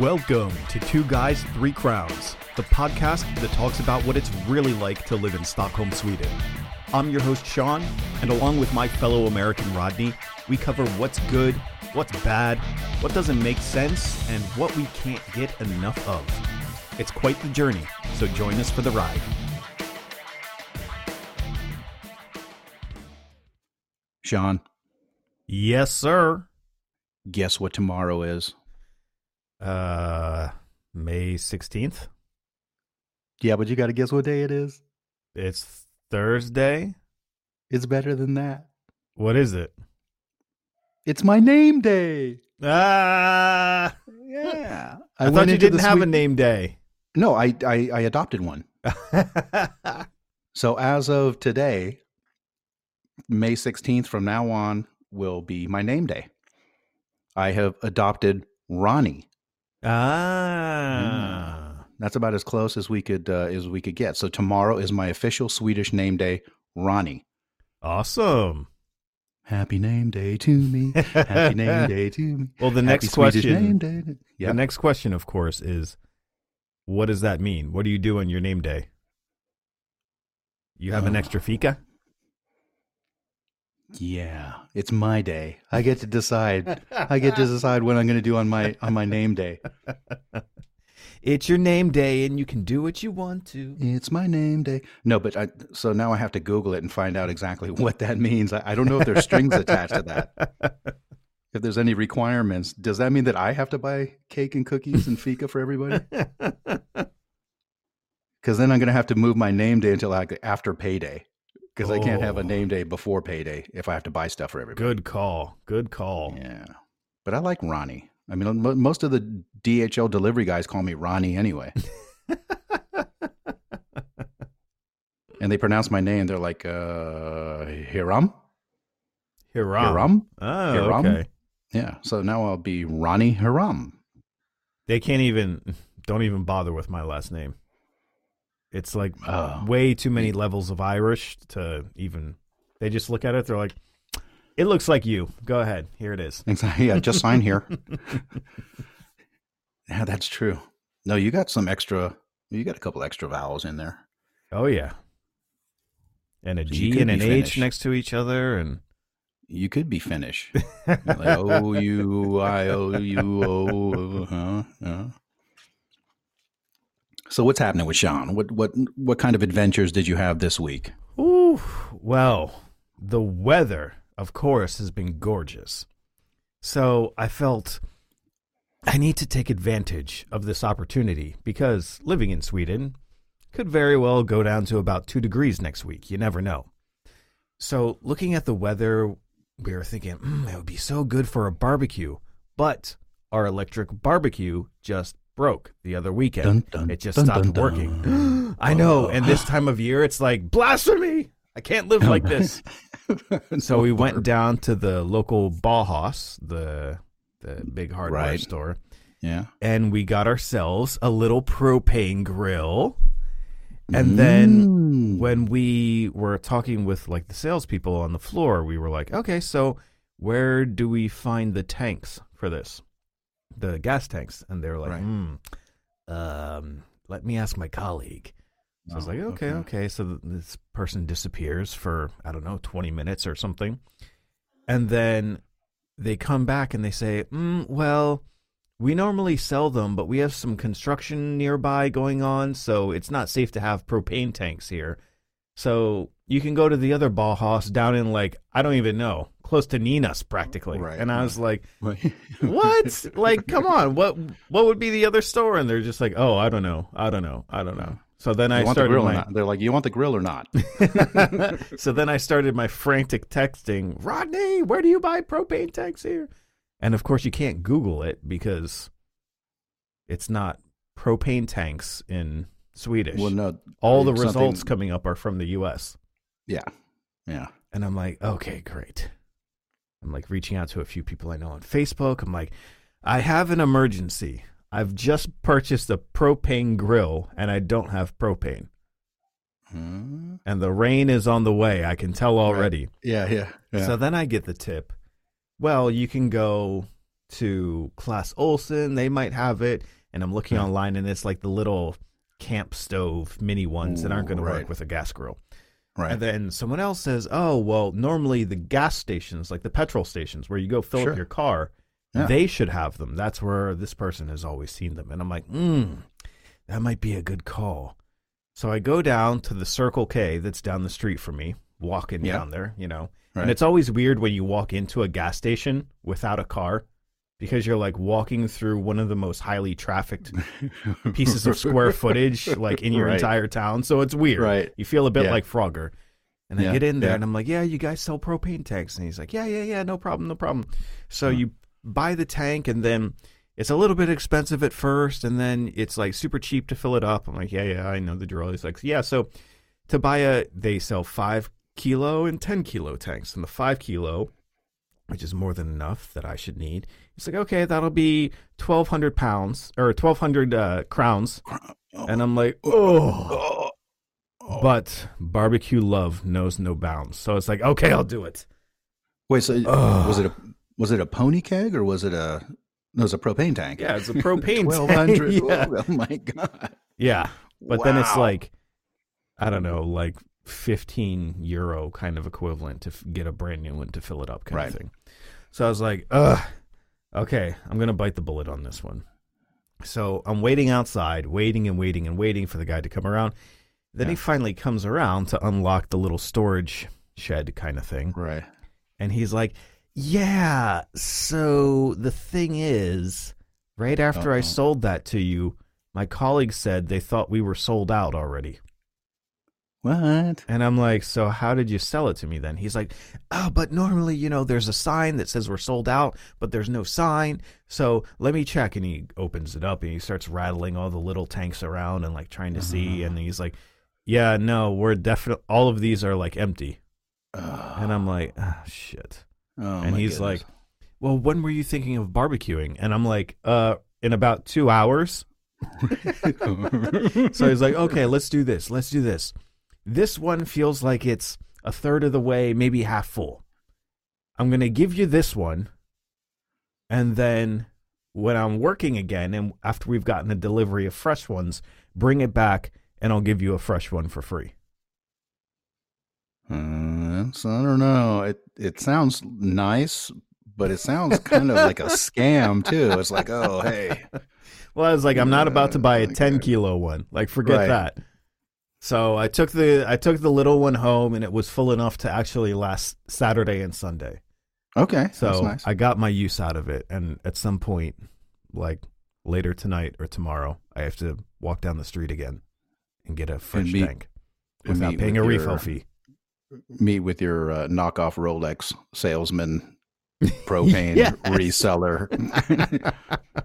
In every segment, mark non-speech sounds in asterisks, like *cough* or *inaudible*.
Welcome to Two Guys, Three Crowns, the podcast that talks about what it's really like to live in Stockholm, Sweden. I'm your host, Sean, and along with my fellow American Rodney, we cover what's good, what's bad, what doesn't make sense, and what we can't get enough of. It's quite the journey, so join us for the ride. Sean, Yes, sir. guess what tomorrow is? Uh, May 16th. Yeah, but you got to guess what day it is. It's Thursday. It's better than that. What is it? It's my name day. Ah, Yeah. *laughs* I, thought you didn't have a name day. No, I, I I adopted one. *laughs* So as of today, May 16th from now on will be my name day. I have adopted Ronnie. Ah. That's about as close as we could uh, as we could get. So tomorrow is my official Swedish name day, Ronnie. Awesome. Happy name day to me. Happy name day to me. *laughs* Well, the next Swedish question. name day. to- The next question, of course, is what does that mean? What do you do on your name day? You have an Oh. extra fika? Yeah, it's my day. I get to decide. I get to decide what I'm going to do on my on my name day. It's your name day and you can do what you want to. It's my name day. No, but I, so now I have to Google it and find out exactly what that means. I, I don't know if there's strings attached to that. If there's any requirements, does that mean that I have to buy cake and cookies and fika for everybody? *laughs* Because then I'm going to have to move my name day until like after payday. Because I can't have Oh. a name day before payday if I have to buy stuff for everybody. Good call. Good call. Yeah. But I like Ronnie. I mean, mo- most of the DHL delivery guys call me Ronnie anyway. *laughs* and they pronounce my name. They're like, uh, Hiram? Hiram. Hiram? Oh, Hiram? okay. Yeah. So now I'll be Ronnie Hiram. They can't even, don't even bother with my last name. It's like Oh. way too many levels of Irish to even, they just look at it. They're like, it looks like you. Go ahead. Here it is. Exactly. Yeah. Just *laughs* sign here. *laughs* yeah, that's true. No, you got some extra, you got a couple extra vowels in there. Oh, yeah. And a So G and an H next to each other. And You could be Finnish. *laughs* like oh, O U I oh, O U O. Oh, huh? Yeah. So what's happening with Sean? What what what kind of adventures did you have this week? Ooh, well, the weather, of course, has been gorgeous. So I felt I need to take advantage of this opportunity because living in Sweden could very well go down to about two degrees next week. You never know. So looking at the weather, we were thinking, mm, it would be so good for a barbecue. But our electric barbecue just broke the other weekend. Dun, dun, it just dun, stopped working. *gasps* I know. And this time of year, it's like blasphemy. I can't live like *laughs* this. *laughs* So we went down to the local Bauhaus, the the big hardware Right. store, Yeah. and we got ourselves a little propane grill. And then Mm. when we were talking with like the salespeople on the floor, we were like, okay, so where do we find the tanks for this? The gas tanks. And they were like, Right. hmm, um, let me ask my colleague. So I was Oh, like, okay, okay. okay. So th- this person disappears for, I don't know, 20 minutes or something. And then they come back and they say, mm, well, we normally sell them, but we have some construction nearby going on, so it's not safe to have propane tanks here. So you can go to the other Bauhaus down in like I don't even know, close to Ninas practically. Right, and I was like. *laughs* "What? *laughs* like, come on, what what would be the other store?" And they're just like, "Oh, I don't know, I don't know, I don't know." So then I You the started or my not? They're like, you want the grill or not? *laughs* so then I started my frantic texting, Rodney, where do you buy propane tanks here? And of course, you can't Google it because it's not propane tanks in Swedish. well, no. All the something- results coming up are from the US. Yeah. Yeah. And I'm like, okay, great. I'm like reaching out to a few people I know on Facebook. I'm like, I have an emergency. I've just purchased a propane grill and I don't have propane. Hmm. And the rain is on the way. I can tell already. Yeah. Yeah. Yeah. So then I get the tip. Well, you can go to Clas Ohlson. They might have it. And I'm looking Yeah. online and it's like the little camp stove mini ones that aren't going to work with a gas grill. Right. And then someone else says, "Oh, well, normally the gas stations, like the petrol stations where you go fill Sure. up your car, Yeah. they should have them. That's where this person has always seen them." And I'm like, "Hmm, that might be a good call." So I go down to the Circle K that's down the street from me, walking Yeah. down there, you know. Right. And it's always weird when you walk into a gas station without a car because you're like walking through one of the most highly trafficked *laughs* pieces of square footage like in your Right. entire town. So it's weird. Right. You feel a bit Yeah. like Frogger. And I Yeah, get in there yeah. and I'm like, yeah, you guys sell propane tanks. And he's like, yeah, yeah, yeah, no problem, no problem. So hmm. you buy the tank and then it's a little bit expensive at first and then it's like super cheap to fill it up. I'm like, yeah, yeah, I know the drill. He's like, yeah, so to buy a, they sell five kilo and 10 kilo tanks. And the five kilo, which is more than enough that I should need, it's like, okay, that'll be 1,200 pounds or 1,200 uh, crowns. And I'm like, oh. Oh. But barbecue love knows no bounds. So it's like, okay, I'll do it. Wait, so Ugh. was it a was it a pony keg or was it a no, it was a propane tank? Yeah, it's a propane *laughs* Twelve hundred. tank. *laughs* yeah. Oh my god. yeah. But then it's like, I don't know, like 15 euro kind of equivalent to f- get a brand new one to fill it up kind Right. of thing. So I was like, ugh, okay, I'm going to bite the bullet on this one. So I'm waiting outside, waiting and waiting and waiting for the guy to come around. Then he finally comes around to unlock the little storage shed kind of thing. Right. And he's like, Yeah, so the thing is, right after I sold that to you, my colleagues said they thought we were sold out already. What? And I'm like, So how did you sell it to me then? He's like, Oh, but normally, you know, there's a sign that says we're sold out, but there's no sign. So let me check. And he opens it up and he starts rattling all the little tanks around and like trying to see. And he's like, Yeah, no, we're definitely, all of these are like empty. And I'm like, ah, shit. Oh, and he's goodness. like, "Well, when were you thinking of barbecuing?" And I'm like, "Uh, in about 2 hours." *laughs* *laughs* So he's like, "Okay, let's do this. Let's do this. This one feels like it's a third of the way, maybe half full. I'm going to give you this one. And then when I'm working again and after we've gotten a delivery of fresh ones, bring it back and I'll give you a fresh one for free." Uh, so I don't know. It it sounds nice, but it sounds kind of like a *laughs* scam too. It's like, oh hey, Well, I was like, I'm not about to buy a 10 kilo one. Like, forget Right. that. So I took the I took the little one home, and it was full enough to actually last Saturday and Sunday. okay, So nice. I got my use out of it. And at some point, like later tonight or tomorrow, I have to walk down the street again and get a fresh meet- tank without paying with a your- refill fee. Meet with your uh, knockoff Rolex salesman, *laughs* propane reseller. *laughs* *laughs*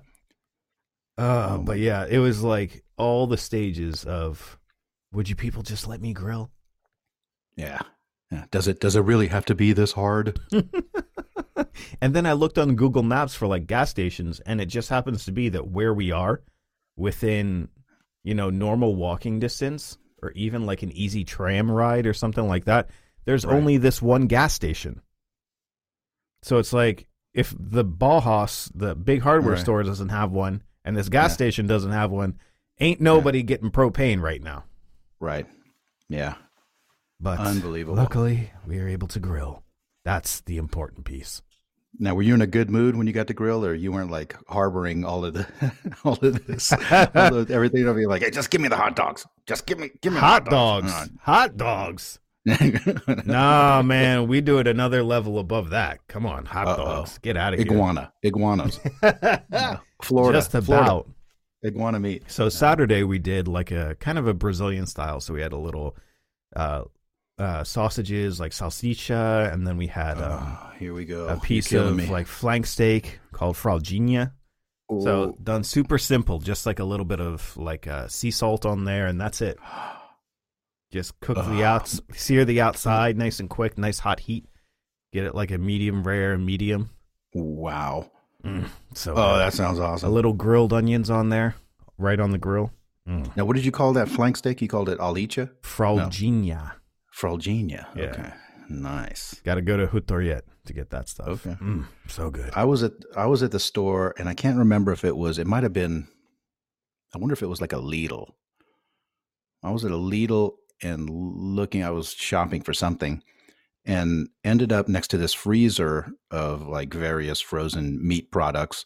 Uh, Oh but yeah, it was like all the stages of, would you people just let me grill? yeah. Yeah. Does it does it really have to be this hard? *laughs* and then I looked on Google Maps for like gas stations, and it just happens to be that where we are, within, you know, normal walking distance, or even like an easy tram ride or something like that, there's Right. only this one gas station. So it's like if the Bauhaus, the big hardware Right. store, doesn't have one, and this gas Yeah. station doesn't have one, ain't nobody getting propane right now. Right. Yeah. But Unbelievable. luckily, we are able to grill. That's the important piece. Now, were you in a good mood when you got to grill, or you weren't like harboring all of the *laughs* all of this, all of everything? Of you like, hey, just give me the hot dogs. Just give me, give me the Hot dogs. Hot dogs. *laughs* Nah, man, we do it another level above that. Come on, hot Uh-oh. dogs. Get out of here. Iguana, iguanas, *laughs* Florida, Just about. Florida, iguana meat. So Saturday we did like a kind of a Brazilian style. So we had a little uh, uh, sausages like salsicha, and then we had um, Oh, here we go. a piece of me. like flank steak called fraldinha. So done super simple, just like a little bit of like uh, sea salt on there, and that's it. *gasps* Just cook the Ugh. outs, sear the outside, nice and quick, nice hot heat. Get it like a medium rare medium. wow. So Oh, good. that sounds awesome. a little grilled onions on there, right on the grill. Mm. Now, what did you call that flank steak? You called it alicia, fralgina. Yeah. Okay. Nice. Got to go to Hötorget to get that stuff. Okay. Mm, so good. I was at I was at the store and I can't remember if it was it might have been I wonder if it was like a Lidl. I was at a Lidl and looking I was shopping for something and ended up next to this freezer of like various frozen meat products.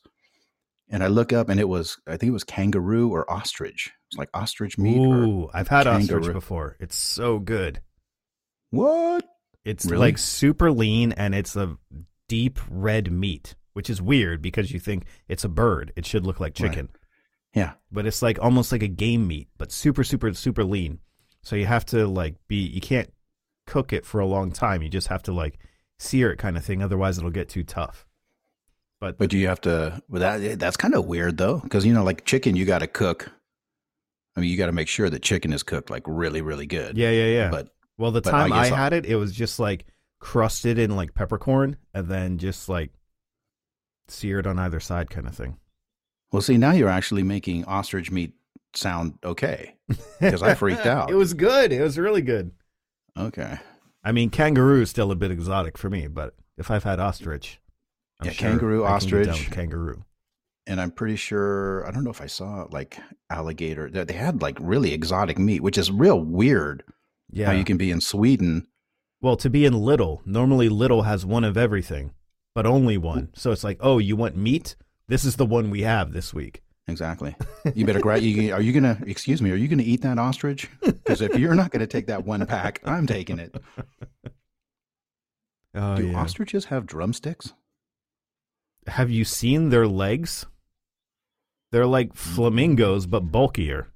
And I look up and it was I think it was kangaroo or ostrich. It's like ostrich meat Ooh, I've had ostrich before. It's so good. what? It's Really? like super lean and it's a deep red meat, which is weird because you think it's a bird. It should look like Right. chicken. Yeah. But it's like almost like a game meat, but super, super, super lean. So you have to like be, you can't cook it for a long time. You just have to like sear it kind of thing. Otherwise, it'll get too tough. But, But do you have to? Well, that that's kind of weird though, because you know, like chicken, you got to cook. I mean, you got to make sure that chicken is cooked like really, really good. yeah, yeah, yeah. But well, the but time I, I- had it, it was just like crusted in like peppercorn and then just like seared on either side kind of thing. well, see, now you're actually making ostrich meat sound okay because I freaked *laughs* out. it was good. It was really good. Okay. I mean, kangaroo is still a bit exotic for me, but if I've had ostrich, I'm Yeah, sure kangaroo, I can get down ostrich. kangaroo. And I'm pretty sure I don't know if I saw like alligator. They they had like really exotic meat, which is real weird. Yeah. How you can be in Sweden. well, to be in Lidl, normally Lidl has one of everything, but only one. So it's like, oh, you want meat? This is the one we have this week. Exactly. You better grab. You, are you gonna? Excuse me. Are you gonna eat that ostrich? Because if you're not gonna take that one pack, I'm taking it. *laughs* Oh, Do yeah. ostriches have drumsticks? Have you seen their legs? They're like mm. flamingos, but bulkier.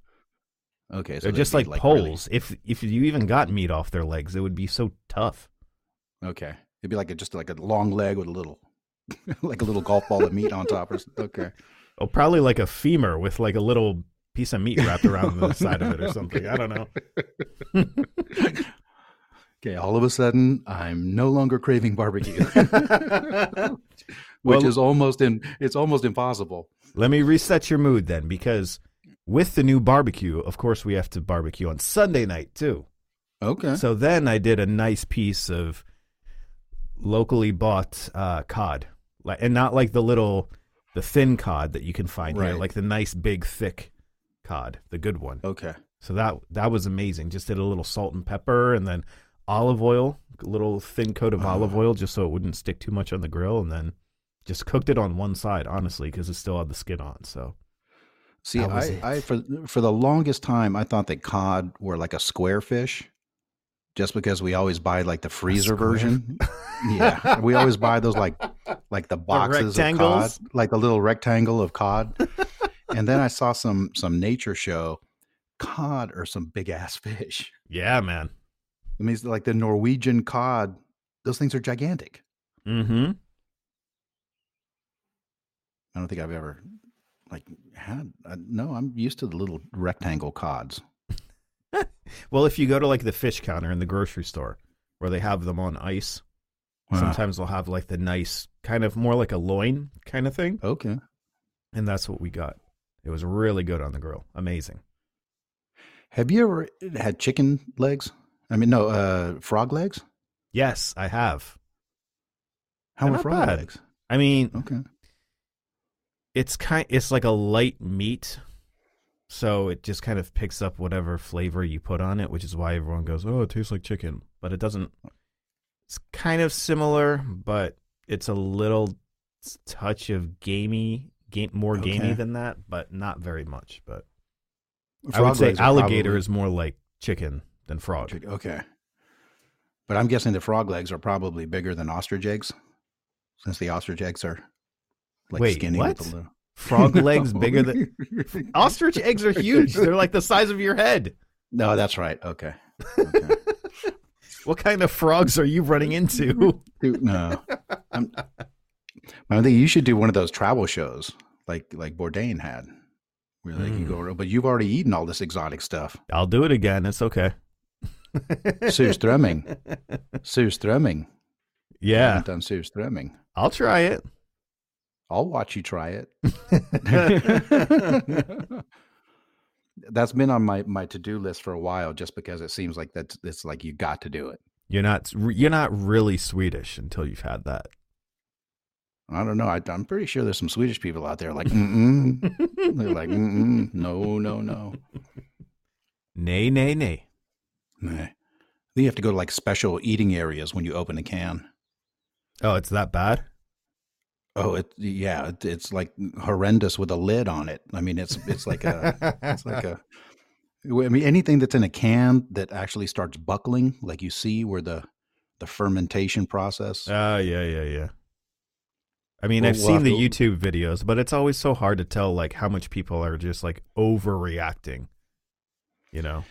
Okay, so They're just like, really- poles. If if you even got meat off their legs, it would be so tough. okay, it'd be like a, just like a long leg with a little, *laughs* like a little golf ball of meat on top. Or okay, Oh, probably like a femur with like a little piece of meat wrapped around the *laughs* side of it or something. I don't know. *laughs* okay. All of a sudden, I'm no longer craving barbecue, *laughs* which Well- is almost in. It's almost impossible. Let me reset your mood then, because with the new barbecue, of course, we have to barbecue on Sunday night too. Okay. So then I did a nice piece of locally bought uh, cod, like, and not like the little, the thin cod that you can find here, Right. like the nice big thick cod, the good one. Okay. So that that was amazing. Just did a little salt and pepper, and then olive oil, a little thin coat of ah. olive Oh. oil, just so it wouldn't stick too much on the grill, and then just cooked it on one side, honestly, because it still had the skin on. So See, I, it. I for for the longest time I thought that cod were like a square fish, just because we always buy like the freezer version. *laughs* yeah, we always buy those like like the boxes of cod, like the little rectangle of cod. *laughs* and then I saw some some nature show. Cod or some big ass fish. yeah, man. I mean, like the Norwegian cod. Those things are gigantic. Mm-hmm. I don't think I've ever like had. Uh, no, I'm used to the little rectangle cods. *laughs* Well, if you go to like the fish counter in the grocery store, where they have them on ice, Wow. sometimes they'll have like the nice kind of more like a loin kind of thing, Okay. and that's what we got. It was really good on the grill. Amazing. Have you ever had chicken legs? I mean, no, uh, frog legs. Yes, I have. How They're are frog bad. legs? I mean, Okay. it's kind it's like a light meat so it just kind of picks up whatever flavor you put on it which is why everyone goes oh it tastes like chicken but it doesn't it's kind of similar but it's a little touch of gamey game more gamey than that but not very much but i would say alligator probably- is more like chicken than frog Okay. But I'm guessing the frog legs are probably bigger than ostrich eggs, since the ostrich eggs are like Wait, skinny what? with little. frog *laughs* legs bigger than *laughs* ostrich eggs are huge they're like the size of your head No, that's right. Okay. *laughs* okay. What kind of frogs are you running into no. I'm, I think you should do one of those travel shows like like Bourdain had, where like you Mm. go. around- But you've already eaten all this exotic stuff. I'll do it again. It's okay. Surströmming. Surströmming. *laughs* I Yeah, haven't done surströmming. I'll try it. I'll watch you try it. *laughs* *laughs* That's been on my my to do list for a while, just because it seems like that's it's like you got to do it. You're not you're not really Swedish until you've had that. I don't know. I, I'm pretty sure there's some Swedish people out there like, mm-mm. They're like, mm-mm. no, no, no. Nay, nay, nay. Nah. You have to go to like special eating areas when you open a can. Oh, it's that bad? Oh, it yeah, it, it's like horrendous with a lid on it. I mean, it's it's like a it's like a. *laughs* I mean, anything that's in a can that actually starts buckling, like you see where the the fermentation process. Oh, yeah, yeah, yeah. I mean, We'll- I've seen the YouTube videos, but it's always so hard to tell like how much people are just like overreacting. You know,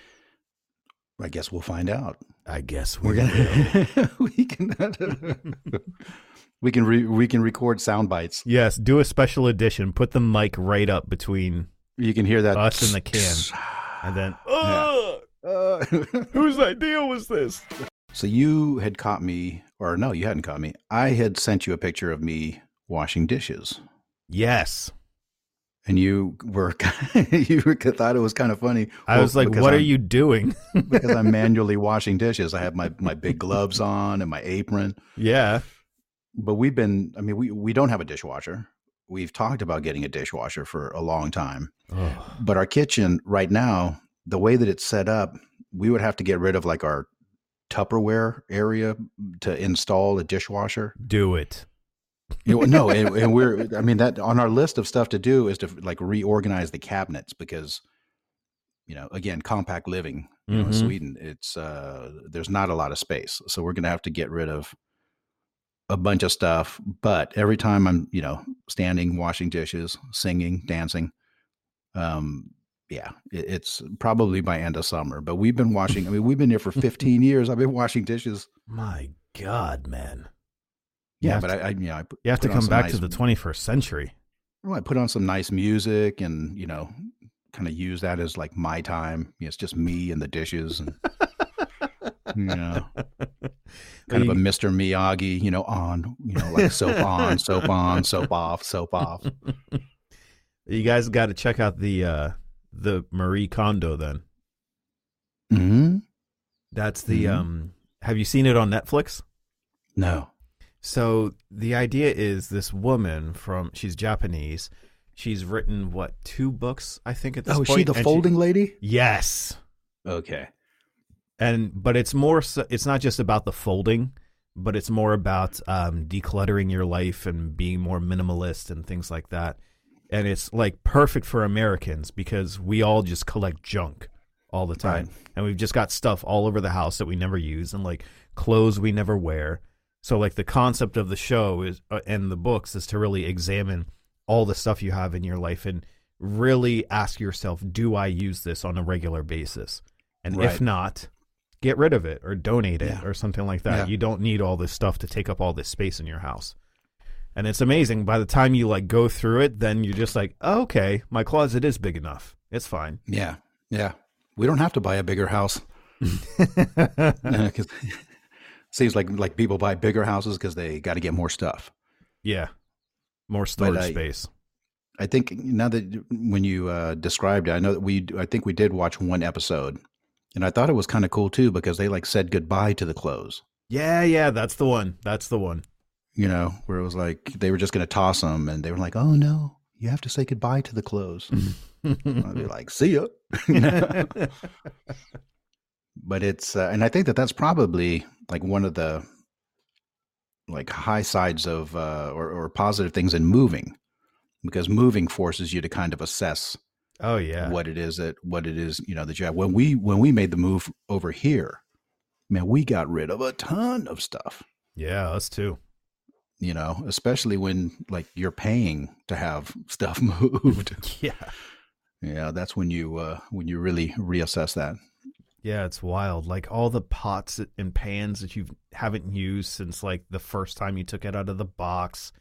I guess we'll find out. I guess We're gonna *laughs* we can *laughs* we can re, we can record sound bites. yes, do a special edition. Put the mic right up between, You can hear that Us in the can. *sniffs* and then, oh, Uh, *laughs* whose idea was this? so you had caught me, or no, you hadn't caught me. I had sent you a picture of me washing dishes, Yes, and you were *laughs* you thought it was kind of funny. I Well, was like, "What are I'm- you doing?" *laughs* because I'm manually washing dishes. I have my my big gloves on and my apron. yeah, But we've been. I mean, we we don't have a dishwasher. We've talked about getting a dishwasher for a long time. oh, But our kitchen right now, the way that it's set up, we would have to get rid of like our Tupperware area to install a dishwasher. do it. You know, no, and, and we're *laughs* I mean that on our list of stuff to do is to like reorganize the cabinets because you know, again, compact living, you know, in Mhm. Sweden, it's uh there's not a lot of space. So we're going to have to get rid of a bunch of stuff, but every time I'm, you know, standing, washing dishes, singing, dancing, um yeah, it, it's probably by end of summer, but we've been washing. I mean, we've been here for *laughs* 15 years. I've been washing dishes. My God, man. Yeah, You but to- I, I, you know, I put, You have to come back nice- to the 21st century. Well, I put on some nice music and, you know, kind of use that as like my time. You know, it's just me and the dishes and, *laughs* you know, kind of a Mr. Miyagi, you know, on, you know, like soap on, soap on, soap off, soap off. *laughs* You guys got to check out the uh the Marie Kondo then. hmm That's the Mhm. um have you seen it on Netflix? No. So the idea is this woman from she's Japanese. She's written what two books I think at this Oh, point. is she the and folding lady? yes, Okay. And but it's more. so- It's not just about the folding, but it's more about um, decluttering your life and being more minimalist and things like that. And it's like perfect for Americans because we all just collect junk all the time, Right. and we've just got stuff all over the house that we never use and like clothes we never wear. So like the concept of the show is uh, and the books is to really examine all the stuff you have in your life and really ask yourself, do I use this on a regular basis? And if not, get rid of it or donate it Yeah. or something like that. Yeah. You don't need all this stuff to take up all this space in your house. And it's amazing. By the time you like go through it, then you're just like, oh, okay, my closet is big enough. It's fine. Yeah. Yeah. We don't have to buy a bigger house. Uh, *laughs* *laughs* 'cause *laughs* seems like like people buy bigger houses because they got to get more stuff. yeah. More storage I- space. I think now that when you uh, described it, I know that we I think we did watch one episode, and I thought it was kind of cool too because they like said goodbye to the clothes. Yeah, yeah, that's the one. That's the one. You know, where it was like they were just going to toss them, and they were like, "Oh no, you have to say goodbye to the clothes." I'd be like, "See ya." *laughs* *laughs* But it's uh, and I think that that's probably like one of the like high sides of uh, or, or positive things in moving because moving forces you to kind of assess oh yeah. what it is that what it is you know that you have when we when we made the move over here man we got rid of a ton of stuff Yeah, us too. you know especially when like you're paying to have *laughs* stuff moved *laughs* Yeah. yeah that's when you uh when you really reassess that Yeah, it's wild. Like all the pots and pans that you haven't used since like the first time you took it out of the box.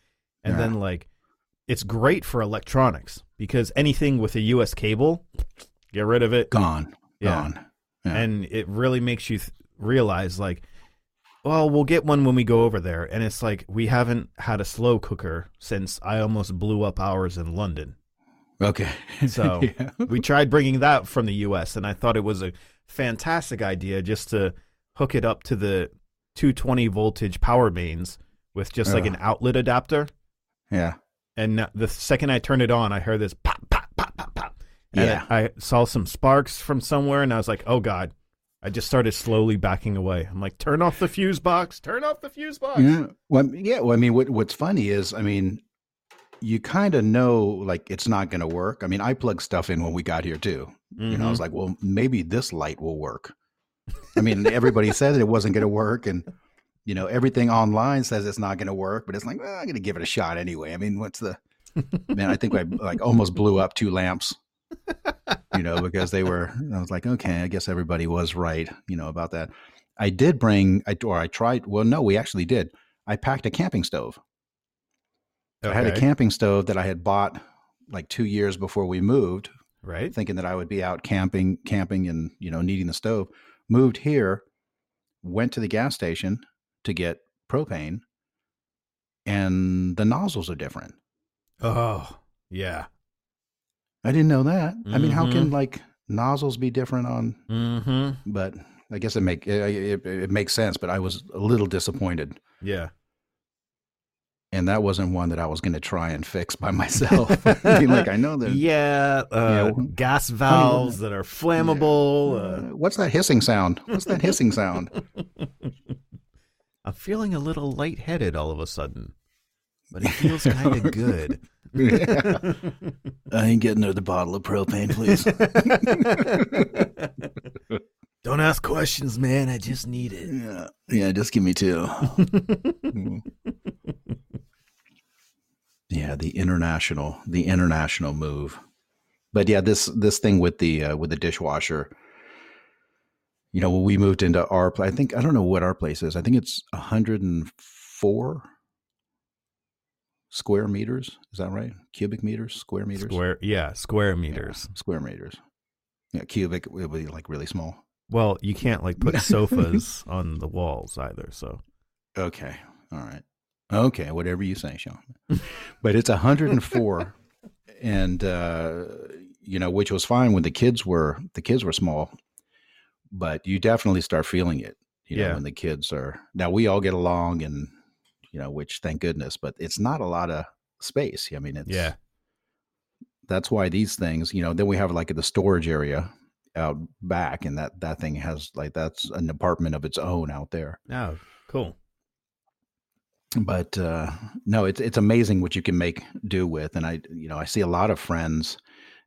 And Yeah. then like it's great for electronics because anything with a US cable, get rid of it. gone Yeah. gone Yeah. And it really makes you th- realize like well, we'll get one when we go over there. And it's like we haven't had a slow cooker since I almost blew up ours in London. okay *laughs* So Yeah. we tried bringing that from the US and I thought it was a fantastic idea just to hook it up to the 220 voltage power mains with just like Ugh. an outlet adapter. Yeah. And the second I turned it on, I heard this pop, pop, pop, pop, pop. And Yeah. I saw some sparks from somewhere, and I was like, "Oh God!" I just started slowly backing away. I'm like, "Turn off the fuse box! Turn off the fuse box!" Yeah. Well, yeah. Well, I mean, what what's funny is, I mean, you kind of know like it's not going to work. I mean, I plugged stuff in when we got here too. You know, I was mm-hmm. like, well, maybe this light will work. I mean, everybody said it wasn't going to work, and you know, everything online says it's not going to work, but it's like, well, I'm going to give it a shot anyway. I mean, what's the *laughs* man? I think I like almost blew up two lamps. You know, because they were. I was like, okay, I guess everybody was right. You know about that. I did bring, I or I tried. Well, no, we actually did. I packed a camping stove. I had a camping stove that I had bought like two years before we moved, right? thinking that I would be out camping, camping, and you know needing the stove. Moved here, went to the gas station to get propane, and the nozzles are different. Oh, yeah. I didn't know that. I mean, how can Mhm. like nozzles be different on? Mm-hmm. But I guess it make it, it, it makes sense. But I was a little disappointed, Yeah. and that wasn't one that I was going to try and fix by *laughs* myself. *laughs* I mean, like I know that. Yeah. Uh, Yeah. gas *laughs* valves that are flammable. Uh, what's that hissing sound? What's that hissing sound? I'm feeling a little lightheaded all of a sudden, but it feels *laughs* kind of good. *laughs* I ain't getting another bottle of propane, please. *laughs* Don't ask questions, man. I just need it. yeah, yeah, just give me two. yeah, the international, the international move. But yeah, this this thing with the uh, with the dishwasher. You know, when we moved into our place, I think I don't know what our place is. I think it's 104 square meters. Is that right? Cubic meters, square meters, Square, yeah, square meters. square meters. Yeah, cubic it would be like really small. Well, you can't like put sofas *laughs* on the walls either. So Okay. All right. Okay. Whatever you say, Sean. but it's 104 *laughs* and, uh, you know, which was fine when the kids were, the kids were small, but you definitely start feeling it, you know, Yeah. when the kids are, now we all get along and, you know, which thank goodness, but it's not a lot of space. I mean, it's, yeah, that's why these things, you know, then we have like the storage area out back and that, that thing has like, that's an apartment of its own out there. oh, cool. but uh no it's it's amazing what you can make do with and i you know i see a lot of friends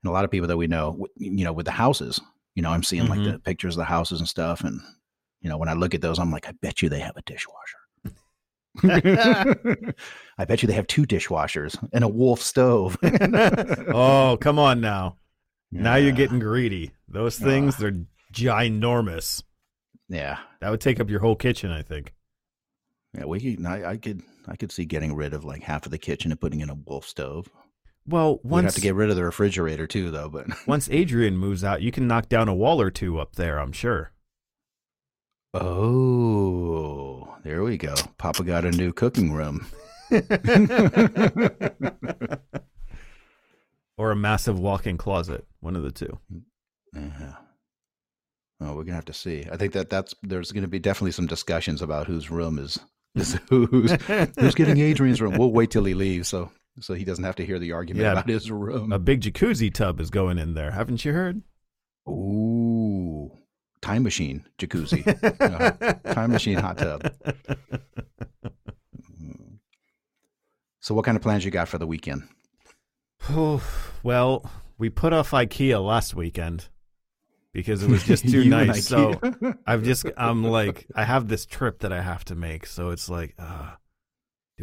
and a lot of people that we know you know with the houses you know i'm seeing like mm-hmm. the pictures of the houses and stuff and you know when i look at those i'm like i bet you they have a dishwasher *laughs* *laughs* i bet you they have two dishwashers and a wolf stove *laughs* oh, come on now. Now you're getting greedy. Those things, they're ginormous. yeah That would take up your whole kitchen, I think. yeah we could I, I could i could see getting rid of like half of the kitchen and putting in a wolf stove Well, we'd once have to get rid of the refrigerator too though but *laughs* once Adrian moves out, you can knock down a wall or two up there. I'm sure. Oh, there we go. Papa got a new cooking room. *laughs* or a massive walk-in closet. One of the two. Yeah. Oh, we're gonna have to see. I think that that's there's gonna be definitely some discussions about whose room is is *laughs* who's who's getting Adrian's room. We'll wait till he leaves, so so he doesn't have to hear the argument Yeah. about his room. A big jacuzzi tub is going in there. Haven't you heard? Ooh, time machine jacuzzi, *laughs* Uh, time machine hot tub. So, what kind of plans you got for the weekend? Oh, well, we put off IKEA last weekend because it was *laughs* just too nice. So I've just I'm like I have this trip that I have to make, so it's like, uh,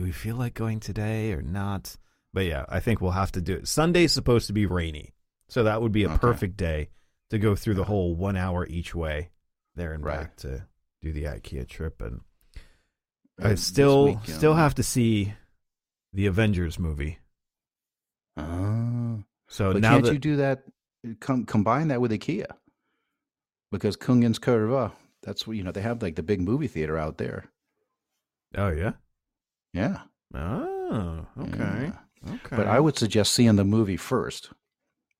do we feel like going today or not? But yeah, I think we'll have to do it. Sunday's supposed to be rainy, so that would be a Okay. perfect day to go through the whole one hour each way there and Right. back to do the IKEA trip. And Uh, I still week, still have to see the Avengers movie. Oh. So But now can't that you do that? Com- combine that with IKEA because Kungens Kurva. That's what you know. They have like the big movie theater out there. oh yeah Yeah. oh okay Yeah. okay But I would suggest seeing the movie first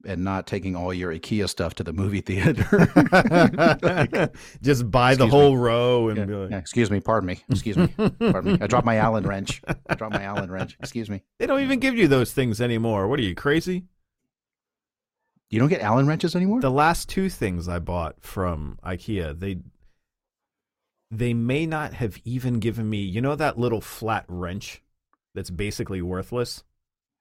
and not taking all your IKEA stuff to the movie theater. *laughs* Just buy the Excuse me. whole row and Yeah, be like, yeah, excuse me, pardon me, excuse me, pardon me. I dropped my Allen wrench. I dropped my Allen wrench. Excuse me. they don't even give you those things anymore. What are you crazy? You don't get Allen wrenches anymore? The last two things I bought from IKEA, they they may not have even given me, you know that little flat wrench that's basically worthless?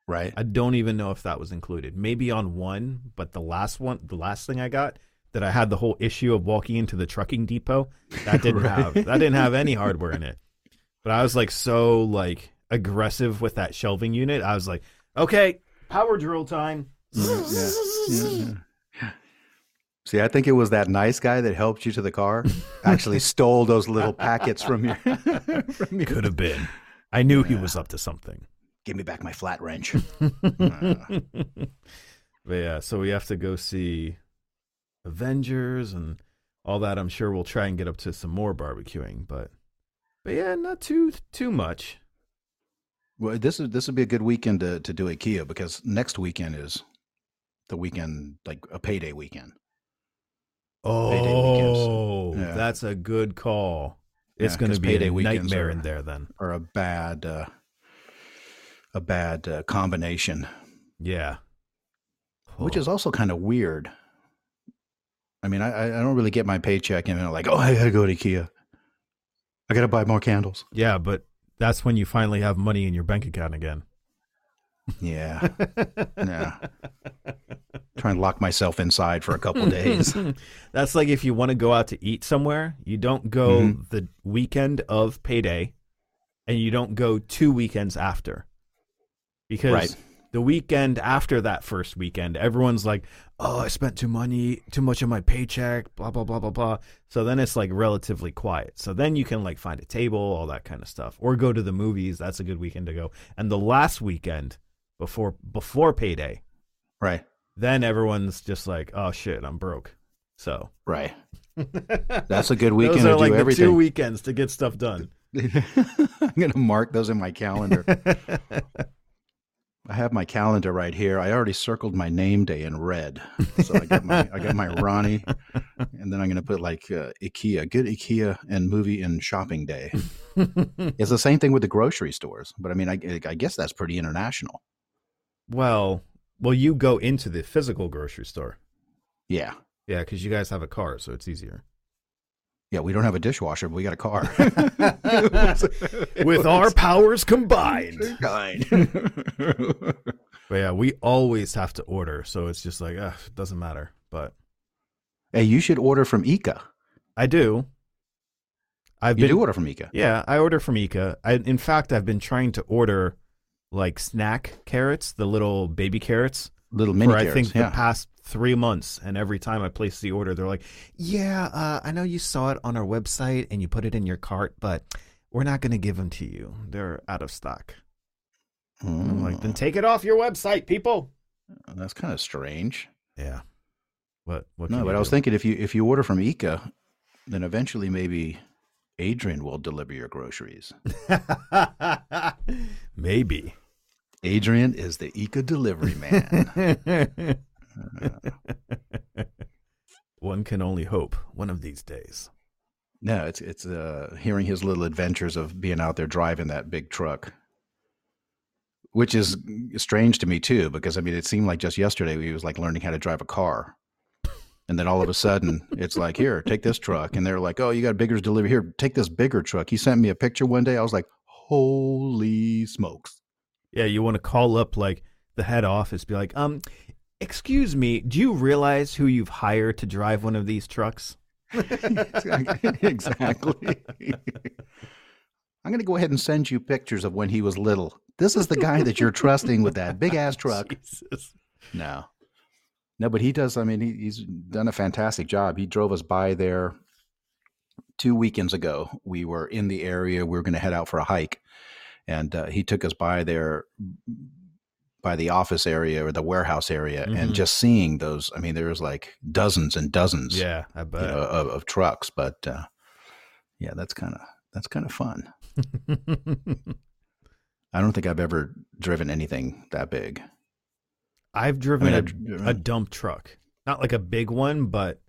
right. I don't even know if that was included. Maybe on one, but the last one, the last thing I got that I had the whole issue of walking into the trucking depot, that *laughs* didn't Right. have that didn't have any hardware in it. But I was like so like aggressive with that shelving unit. I was like, "Okay, power drill time." Mm, Yeah, yeah. See, I think it was that nice guy that helped you to the car. *laughs* Actually, stole those little packets from your. *laughs* from your Could have been. I knew he was up to something. Give me back my flat wrench. *laughs* but yeah, so we have to go see Avengers and all that. I'm sure we'll try and get up to some more barbecuing, but but yeah, not too too much. Well, this is this would be a good weekend to to do IKEA because next weekend is the weekend like a payday weekend. Oh, Yeah. that's a good call. It's Yeah, going to be a nightmare are- in there then. Or a bad uh, a bad uh, combination, Yeah. which Oh. is also kind of weird. I mean, I I I don't really get my paycheck and I'm like, oh, I gotta go to IKEA. I gotta buy more candles. yeah, but that's when you finally have money in your bank account again. Yeah, *laughs* yeah. Try and lock myself inside for a couple *laughs* days. That's like if you want to go out to eat somewhere, you don't go Mhm. the weekend of payday and you don't go two weekends after. Because Right. the weekend after that first weekend, everyone's like, "Oh, I spent too money, too much of my paycheck, blah blah blah blah blah." So then it's like relatively quiet. So then you can like find a table, all that kind of stuff, or go to the movies. That's a good weekend to go. And the last weekend before before payday, Right, then everyone's just like, "Oh shit, I'm broke." So right. *laughs* That's a good weekend Those are like do the everything. two weekends to get stuff done. *laughs* I'm gonna mark those in my calendar. *laughs* I have my calendar right here. I already circled my name day in red. So I got my I got my Ronnie, and then I'm gonna put like uh, IKEA, good IKEA and movie and shopping day. It's the same thing with the grocery stores, but I mean, I, I guess that's pretty international. Well, well, you go into the physical grocery store. Yeah, Yeah, because you guys have a car, so it's easier. yeah. We don't have a dishwasher, but we got a car. *laughs* *laughs* With our powers combined. kind. *laughs* But yeah, we always have to order, so it's just like, ugh, it doesn't matter. But hey, you should order from ICA. I do. I've You been, do order from ICA. yeah, I order from ICA. I, in fact, I've been trying to order like snack carrots, the little baby carrots, Little mini for I think yeah. the past three months, and every time I place the order, they're like, "Yeah, uh, I know you saw it on our website and you put it in your cart, but we're not going to give them to you. They're out of stock." And I'm like, "Then take it off your website, people." Mm, that's kind of strange. Yeah. What? What? No, but you I was thinking if you if you order from ICA, then eventually maybe Adrian will deliver your groceries. *laughs* Maybe. Adrian is the ICA delivery man. *laughs* One can only hope. One of these days. no, it's it's uh, hearing his little adventures of being out there driving that big truck, which is strange to me too. Because I mean, it seemed like just yesterday he was like learning how to drive a car, and then all of a sudden it's like, here, take this truck, and they're like, oh, you got a bigger delivery here, take this bigger truck. He sent me a picture one day. I was like, holy smokes. Yeah, you want to call up like the head office, be like, um, excuse me, do you realize who you've hired to drive one of these trucks? *laughs* exactly. I'm going to go ahead and send you pictures of when he was little. This is the guy that you're trusting with that big ass *laughs* truck. Jesus. No. No, but he does. I mean, he, he's done a fantastic job. He drove us by there two weekends ago. We were in the area. We were going to head out for a hike. And uh, he took us by there by the office area or the warehouse area Mhm. and just seeing those. I mean, there was like dozens and dozens Yeah, I you know, of, of trucks. But uh, yeah, that's kind of that's kind of fun. *laughs* I don't think I've ever driven anything that big. I've driven I a, mean, a dump truck, not like a big one, but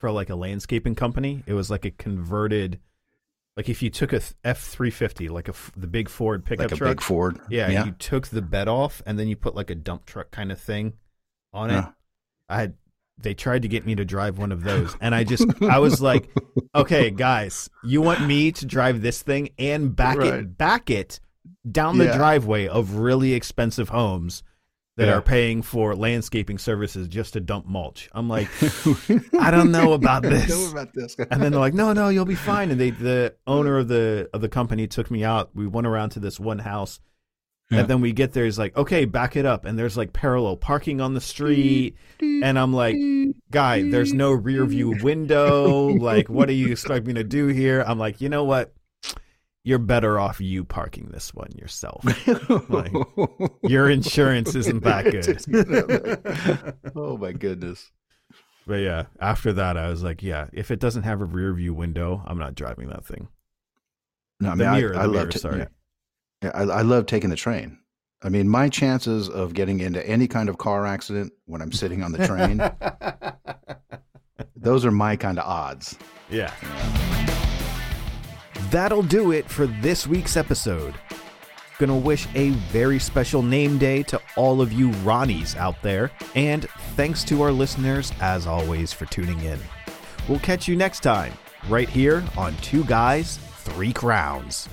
for like a landscaping company, it was like a converted. Like if you took a F three fifty, like a the big Ford pickup like a truck, big Ford. yeah, yeah. you took the bed off and then you put like a dump truck kind of thing on it. Yeah. I had they tried to get me to drive one of those, and I just I was like, *laughs* okay, guys, you want me to drive this thing and back it back it down the Yeah. driveway of really expensive homes that Yeah. are paying for landscaping services just to dump mulch. I'm *laughs* like, I don't know about I this. know about this. And then they're like, "No, no, you'll be fine." And they, the owner of the of the company, took me out. We went around to this one house, Yeah. and then we get there. He's like, "Okay, back it up." And there's like parallel parking on the street, and I'm like, "Guy, there's no rear view window. Like, what do you expect me to do here?" I'm like, "You know what? You're better off you parking this one yourself. Like, Your insurance isn't that *laughs* good." oh my goodness. But yeah, after that, I was like, "Yeah, if it doesn't have a rear view window, I'm not driving that thing." No, I The mean, mirror, I, I the love ta- sorry. Yeah, yeah I, I love taking the train. I mean, my chances of getting into any kind of car accident when I'm sitting on the train, *laughs* those are my kind of odds. Yeah. That'll do it for this week's episode. Gonna wish a very special name day to all of you Ronnies out there, and thanks to our listeners, as always, for tuning in. We'll catch you next time, right here on Two Guys, Three Crowns.